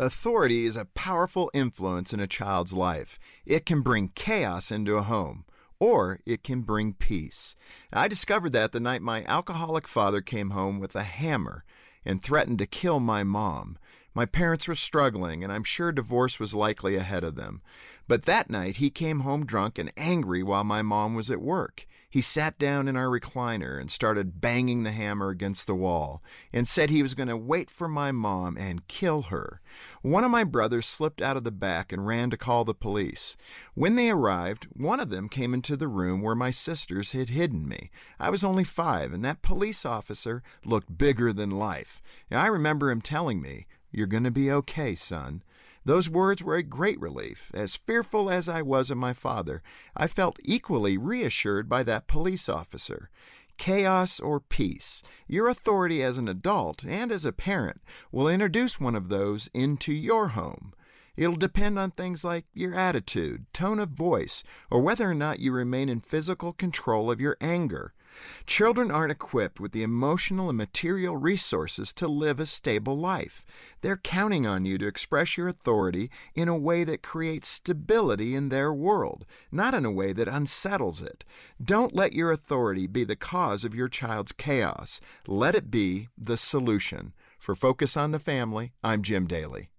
Authority is a powerful influence in a child's life. It can bring chaos into a home, or it can bring peace. I discovered that the night my alcoholic father came home with a hammer and threatened to kill my mom. My parents were struggling, and I'm sure divorce was likely ahead of them. But that night he came home drunk and angry while my mom was at work. He sat down in our recliner and started banging the hammer against the wall and said he was going to wait for my mom and kill her. One of my brothers slipped out of the back and ran to call the police. When they arrived, one of them came into the room where my sisters had hidden me. I was only five, and that police officer looked bigger than life. I remember him telling me, You're going to be okay, son. Those words were a great relief. As fearful as I was of my father, I felt equally reassured by that police officer. Chaos or peace, your authority as an adult and as a parent will introduce one of those into your home. It'll depend on things like your attitude, tone of voice, or whether or not you remain in physical control of your anger. Children aren't equipped with the emotional and material resources to live a stable life. They're counting on you to express your authority in a way that creates stability in their world, not in a way that unsettles it. Don't let your authority be the cause of your child's chaos. Let it be the solution. For Focus on the Family, I'm Jim Daly.